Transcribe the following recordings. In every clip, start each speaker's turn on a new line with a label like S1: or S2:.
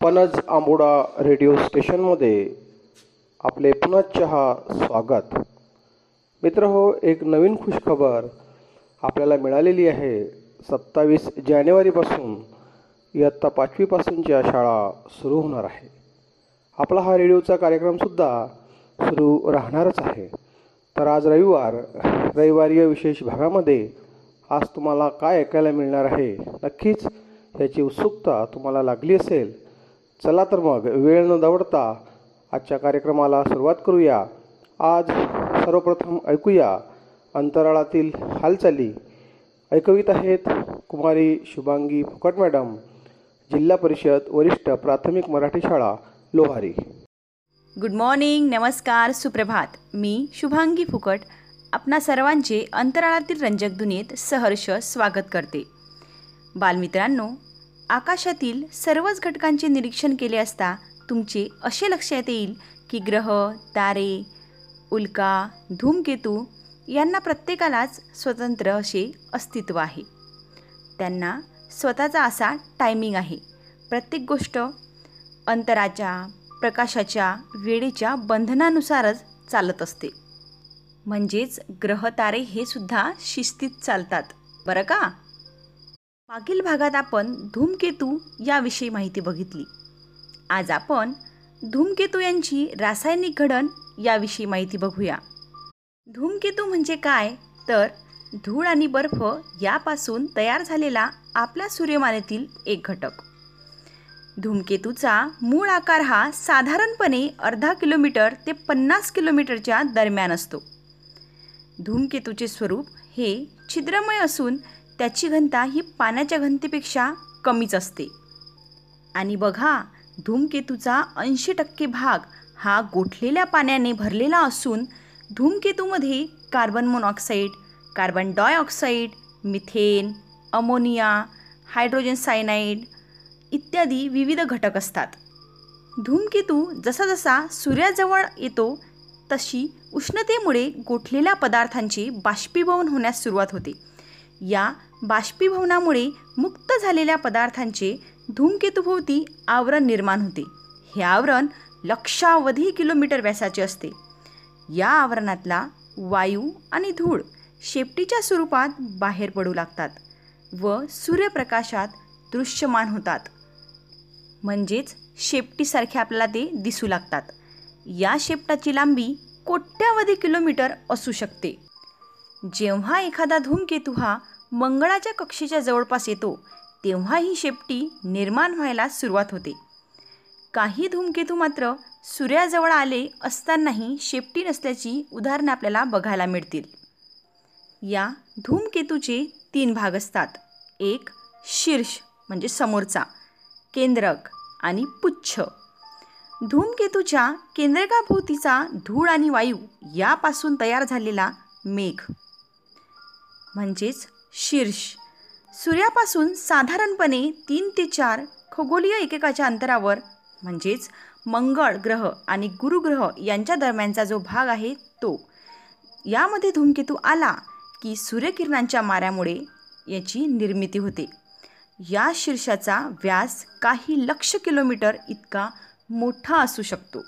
S1: पनज Amboda radio स्टेशनमध्ये आपले पुनश्चहा स्वागत. मित्र हो एक नवीन खुशखबर आपल्याला मिळालेली आहे सत्तावीस जानेवारीपासून. इयत्ता पाचवीपासूनच्या शाळा सुरू होणार आहे. आपला हा रेडिओचा कार्यक्रमसुद्धा सुरू राहणारच आहे. तर आज रविवार रविवारीय विशेष भागामध्ये आज तुम्हाला काय ऐकायला मिळणार आहे नक्कीच याची उत्सुकता तुम्हाला लागली असेल चला तर मग वेळ न दवडता आजच्या कार्यक्रमाला सुरुवात करूया. आज सर्वप्रथम ऐकूया अंतराळातील हालचाली. ऐकवित आहेत कुमारी शुभांगी फुकट मॅडम जिल्हा परिषद वरिष्ठ प्राथमिक मराठी शाळा लोहारी.
S2: गुड मॉर्निंग नमस्कार सुप्रभात. मी शुभांगी फुकट आपणा सर्वांचे अंतराळातील रंजक दुनियेत सहर्ष स्वागत करते. बालमित्रांनो आकाशातील सर्वच घटकांचे निरीक्षण केले असता तुमचे असे लक्षात येईल की ग्रह तारे उल्का धूमकेतू यांना प्रत्येकालाच स्वतंत्र असे अस्तित्व आहे. त्यांना स्वतःचा असा टायमिंग आहे. प्रत्येक गोष्ट अंतराच्या प्रकाशाच्या वेळेच्या बंधनानुसारच चालत असते. म्हणजेच ग्रहतारे हे सुद्धा शिस्तीत चालतात. बरं का? मागील भागात आपण धूमकेतू याविषयी माहिती बघितली. आज आपण धूमकेतू यांची रासायनिक घडण याविषयी माहिती बघूया. धूमकेतू म्हणजे काय? तर धूळ आणि बर्फ यापासून तयार झालेला आपल्या सूर्यमालेतील एक घटक. धूमकेतूचा मूळ आकार हा साधारणपणे अर्धा किलोमीटर ते पन्नास किलोमीटरच्या दरम्यान असतो. धूमकेतूचे स्वरूप हे छिद्रमय असून त्याची घनता ही पाण्याच्या घनतेपेक्षा कमीच असते. आणि बघा धूमकेतूचा ऐंशी टक्के भाग हा गोठलेल्या पाण्याने भरलेला असून धूमकेतूमध्ये carbon monoxide carbon dioxide methane ammonia hydrogen cyanide इत्यादी विविध घटक असतात. धूमकेतू जसाजसा सूर्याजवळ येतो तशी उष्णतेमुळे गोठलेल्या पदार्थांचे बाष्पीभवन होण्यास सुरुवात होते. या बाष्पीभवनामुळे मुक्त झालेल्या पदार्थांचे धूमकेतूभोवती आवरण निर्माण होते. हे आवरण लक्षावधी किलोमीटर व्यासाचे असते. या आवरणातला वायू आणि धूळ शेपटीच्या स्वरूपात बाहेर पडू लागतात व सूर्यप्रकाशात दृश्यमान होतात. म्हणजेच शेपटीसारखे आपल्याला ते दिसू लागतात. या शेपटाची लांबी कोट्यावधी किलोमीटर असू शकते. जेव्हा एखादा धूमकेतू हा मंगळाच्या कक्षेच्या जवळपास येतो तेव्हा ही शेपटी निर्माण व्हायला सुरुवात होते. काही धूमकेतू मात्र सूर्याजवळ आले असतानाही शेपटी नसल्याची उदाहरणं आपल्याला बघायला मिळतील. या धूमकेतूचे तीन भाग असतात. एक शीर्ष म्हणजे समोरचा केंद्रक आणि पुच्छ. धूमकेतूच्या केंद्रकाभोवतीचा धूळ आणि वायू यापासून तयार झालेला मेघ. म्हणजेच शीर्ष. सूर्यापासून साधारणपणे तीन ते चार खगोलीय एकेकाच्या अंतरावर म्हणजेच मंगळ ग्रह आणि गुरुग्रह यांच्या दरम्यानचा जो भाग आहे तो. यामध्ये धूमकेतू आला की सूर्यकिरणांच्या माऱ्यामुळे याची निर्मिती होते. या शीर्षाचा व्यास काही लक्ष किलोमीटर इतका मोठा असू शकतो.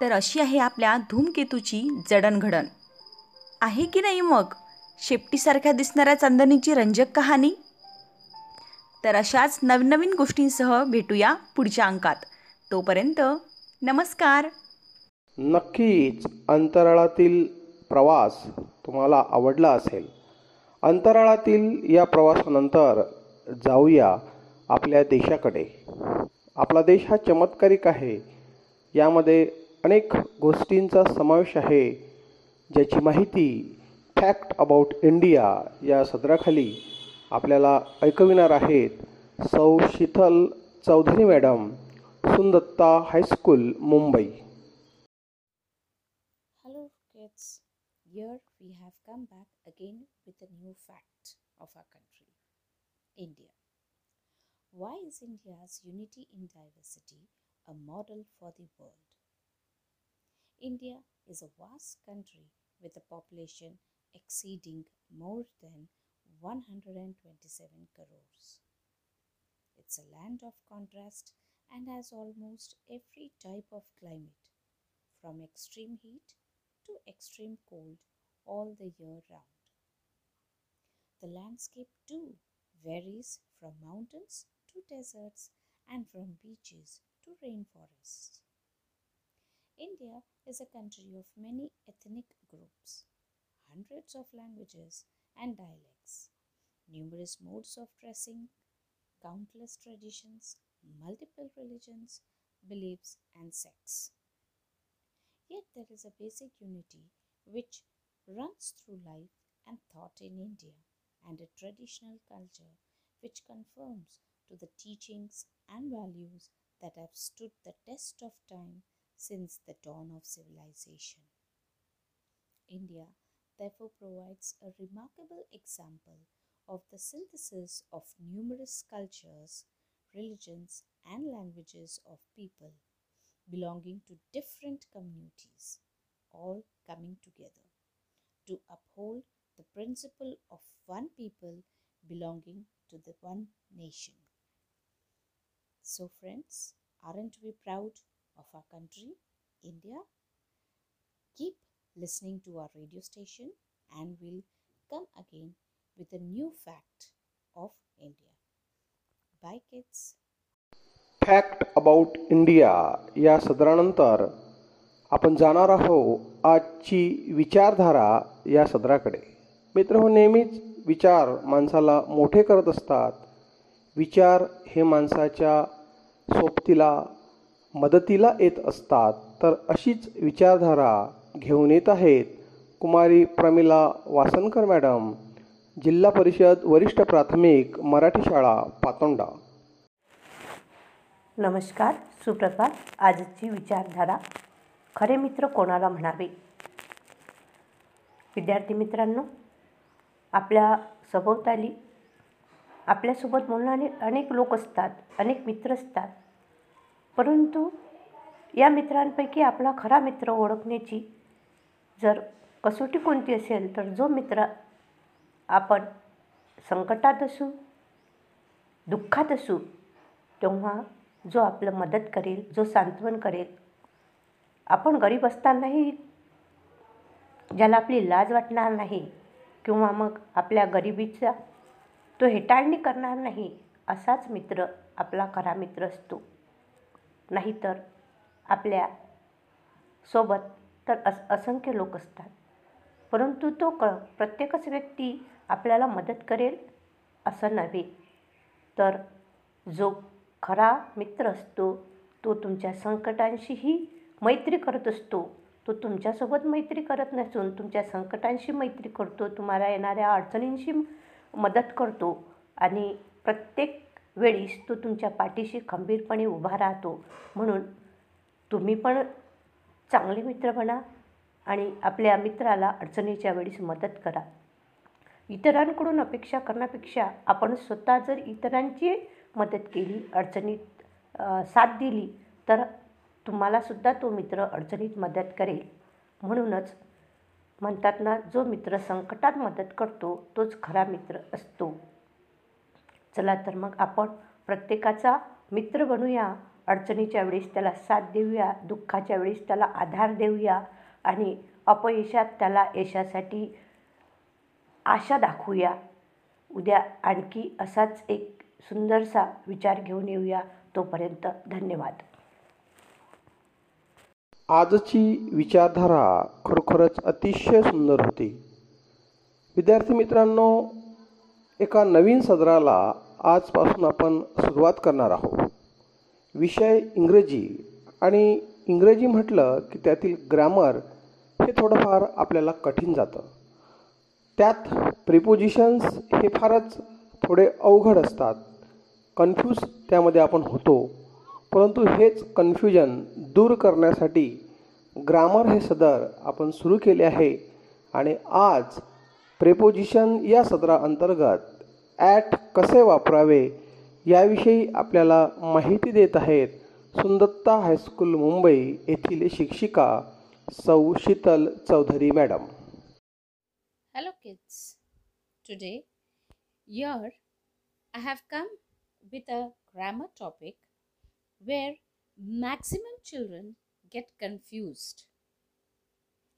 S2: तर अशी आहे आपल्या धूमकेतूची जडणघडण. आहे की नाही मग? शेपटीसारख्या दिसणाऱ्या चांदणीची रंजक कहाणी? तर अशाच नवनवीन गोष्टींसह भेटूया पुढच्या अंकात. तोपर्यंत नमस्कार!
S1: नक्कीच अंतराळातील प्रवास तुम्हाला आवडला असेल. अंतराळातील या प्रवासानंतर जाऊया आपल्या देशाकडे. आपला देश हा चमत्कारिक आहे. यामध्ये अनेक गोष्टींचा समावेश आहे ज्याची माहिती फॅक्ट अबाउट इंडिया या सदराखाली आपल्याला ऐकविणार आहेत सौ Sheetal Chaudhari madam सुंदत्ता high school Mumbai
S3: hello kids here we have come back again with a new fact of our country India why is India's unity in diversity a model for the world India is a vast country with a population exceeding more than 127 crores. It's a land of contrast and has almost every type of climate, from extreme heat to extreme cold all the year round. The landscape too varies from mountains to deserts and from beaches to rainforests. India is a country of many ethnic groups, hundreds of languages and dialects, numerous modes of dressing, countless traditions, multiple religions, beliefs, and sects. Yet there is a basic unity which runs through life and thought in India and a traditional culture which conforms to the teachings and values that have stood the test of time since the dawn of civilization. India therefore provides a remarkable example of the synthesis of numerous cultures, religions, and languages of people belonging to different communities, all coming together to uphold the principle of one people belonging to the one nation. So, friends, aren't we proud of our country, India? Keep listening to our radio station and we'll come again with a new fact of India. Bye, kids.
S1: Fact about India या सदरानंतर आपण जाणार आहोत आजची विचारधारा या सदराकडे मित्र हो नेहमीच विचार माणसाला मोठे करत असतात विचार हे माणसाच्या सोबतीला मदतीला येत असतात तर अशीच विचारधारा घेऊन येत आहेत. कुमारी प्रमिला वासनकर मॅडम जिल्हा परिषद वरिष्ठ प्राथमिक मराठी शाळा पातोंडा.
S4: नमस्कार सुप्रभात. आजची विचारधारा खरे मित्र कोणाला म्हणावे? विद्यार्थी मित्रांनो आपल्या सभोवताली आपल्यासोबत बोलणारे अनेक लोक असतात अनेक मित्र असतात. परंतु या मित्रांपैकी आपला खरा मित्र ओळखण्याची जर कसोटी कोणती असेल तर जो मित्र आपण संकटात असू दुःखात असू तेव्हा जो आपलं मदत करेल जो सांत्वन करेल आपण गरीब असतानाही ज्याला आपली लाज वाटणार नाही किंवा मग आपल्या गरिबीचा तो हेटाळणी करणार नाही असाच मित्र आपला खरा मित्र असतो. नाहीतर आपल्यासोबत तर अस असंख्य लोक असतात. परंतु तो क प्रत्येकच व्यक्ती आपल्याला मदत करेल असं नव्हे. तर जो खरा मित्र असतो तो तुमच्या संकटांशीही मैत्री करत असतो. तो तुमच्यासोबत मैत्री करत नसून तुमच्या संकटांशी मैत्री करतो तुम्हाला येणाऱ्या अडचणींशी मदत करतो आणि प्रत्येक वेळीस तो तुमच्या पाठीशी खंबीरपणे उभा राहतो. म्हणून तुम्ही पण चांगले मित्र बना आणि आपल्या मित्राला अडचणीच्या वेळीस मदत करा. इतरांकडून अपेक्षा करण्यापेक्षा आपण स्वतः जर इतरांची मदत केली अडचणीत साथ दिली तर तुम्हालासुद्धा तो मित्र अडचणीत मदत करेल. म्हणूनच म्हणतात ना जो मित्र संकटात मदत करतो तोच खरा मित्र असतो. चला तर मग आपण प्रत्येकाचा मित्र बनूया. अडचणीच्या वेळेस त्याला साथ देऊया दुःखाच्या वेळेस त्याला आधार देऊया आणि अपयशात त्याला यशासाठी आशा दाखवूया. उद्या आणखी असाच एक सुंदरसा विचार घेऊन येऊया. तोपर्यंत धन्यवाद.
S1: आजची विचारधारा खरोखरच अतिशय सुंदर होती. विद्यार्थी मित्रांनो एका नवीन सदराला आजपासून आपण सुरुवात करणार आहोत. विषय इंग्रजी. आणि इंग्रजी म्हटलं की त्यातील ग्रॅमर हे थोडंफार आपल्याला कठीण जातं. त्यात प्रिपोजिशन्स हे फारच थोडे अवघड असतात. कन्फ्यूज त्यामध्ये आपण होतो. परंतु हेच कन्फ्युजन दूर करण्यासाठी ग्रामर हे सदर आपण सुरू केले आहे. आणि आज प्रेपोजिशन या सदराअंतर्गत ॲट कसे वापरावे याविषयी आपल्याला माहिती देत आहेत सुंदत्ता हायस्कूल मुंबई येथील शिक्षिका सौ Sheetal Chaudhari madam.
S3: Hello kids today here I have come with a grammar topic where maximum children get confuse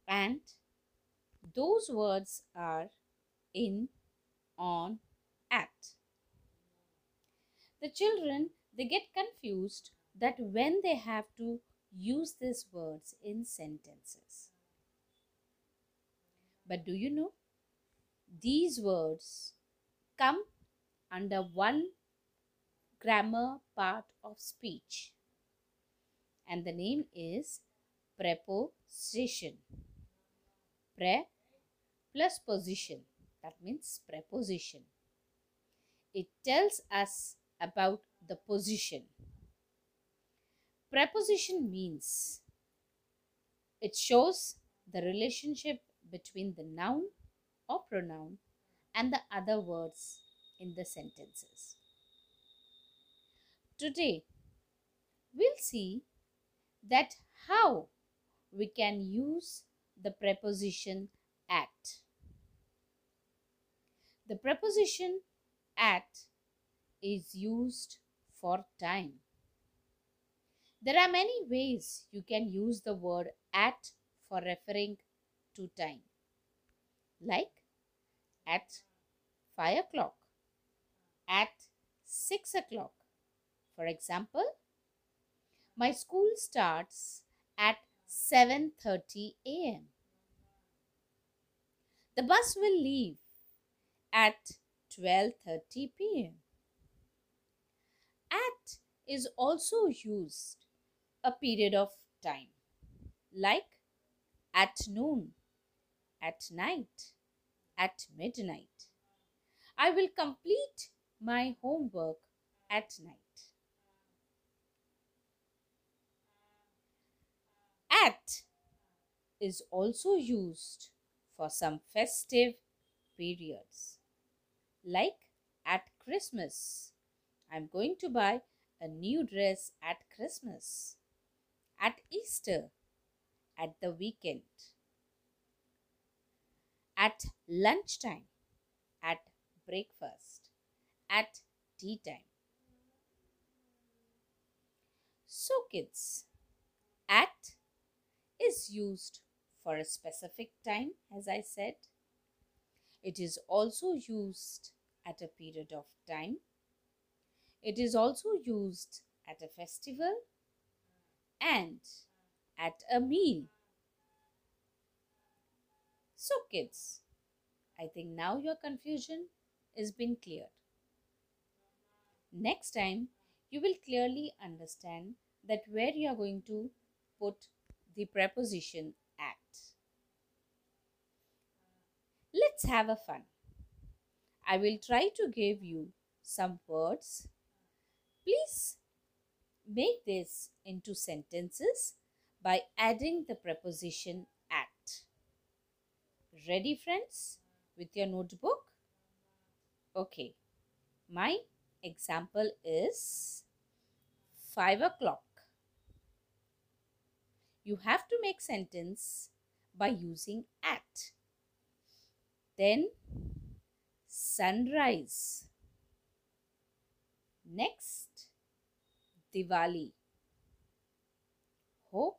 S3: and those words are in on at The children they get confused that when they have to use these words in sentences. But do you know? These words come under one grammar part of speech, and the name is preposition. Pre plus position, that means preposition. It tells us about the position. Preposition means it shows the relationship between the noun or pronoun and the other words in the sentences. Today, we'll see that how we can use the preposition at. The preposition at is used for time. There are many ways you can use the word at for referring to time, like at 5 o'clock, at 6 o'clock. For example, my school starts at 7:30 a.m. The bus will leave at 12:30 p.m. At is also used a period of time like at noon, at night, at midnight. I will complete my homework at night. At is also used for some festive periods like at Christmas. I'm going to buy a new dress at Christmas, at Easter, at the weekend, at lunchtime, at breakfast, at tea time. So, kids, at is used for a specific time, as I said. It is also used at a period of time. It is also used at a festival and at a meal. So, kids, I think now your confusion is been cleared. Next time, you will clearly understand that where you are going to put the preposition at. Let's have a fun. I will try to give you some words. Please make this into sentences by adding the preposition at. Ready, friends, with your notebook? Okay, my example is 5 o'clock. You have to make sentence by using at. Then sunrise. Next, Diwali. Hope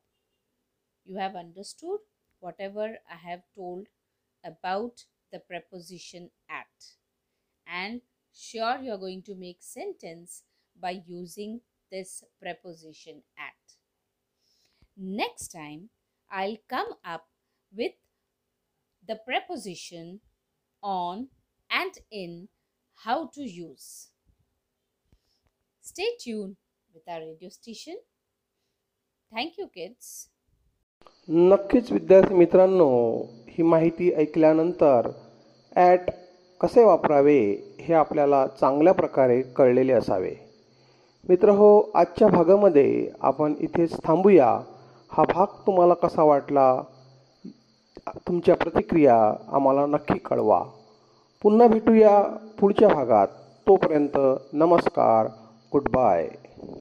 S3: you have understood whatever I have told about the preposition at. And sure you are going to make sentence by using this preposition at. Next time, I'll come up with the preposition on and in how to use. Stay tuned with our radio station. Thank you, kids.
S1: नक्कीच विद्यार्थी मित्रांनो ही माहिती ऐकल्यानंतर at कसे वापरावे हे आपल्याला चांगल्या प्रकारे कळलेले असावे. मित्र हो आजच्या भागामध्ये आपण इथेच थांबूया. हा भाग तुम्हाला कसा वाटला तुमच्या प्रतिक्रिया आम्हाला नक्की कळवा. पुन्हा भेटूया पुढच्या भागात. तोपर्यंत नमस्कार गुड बाय.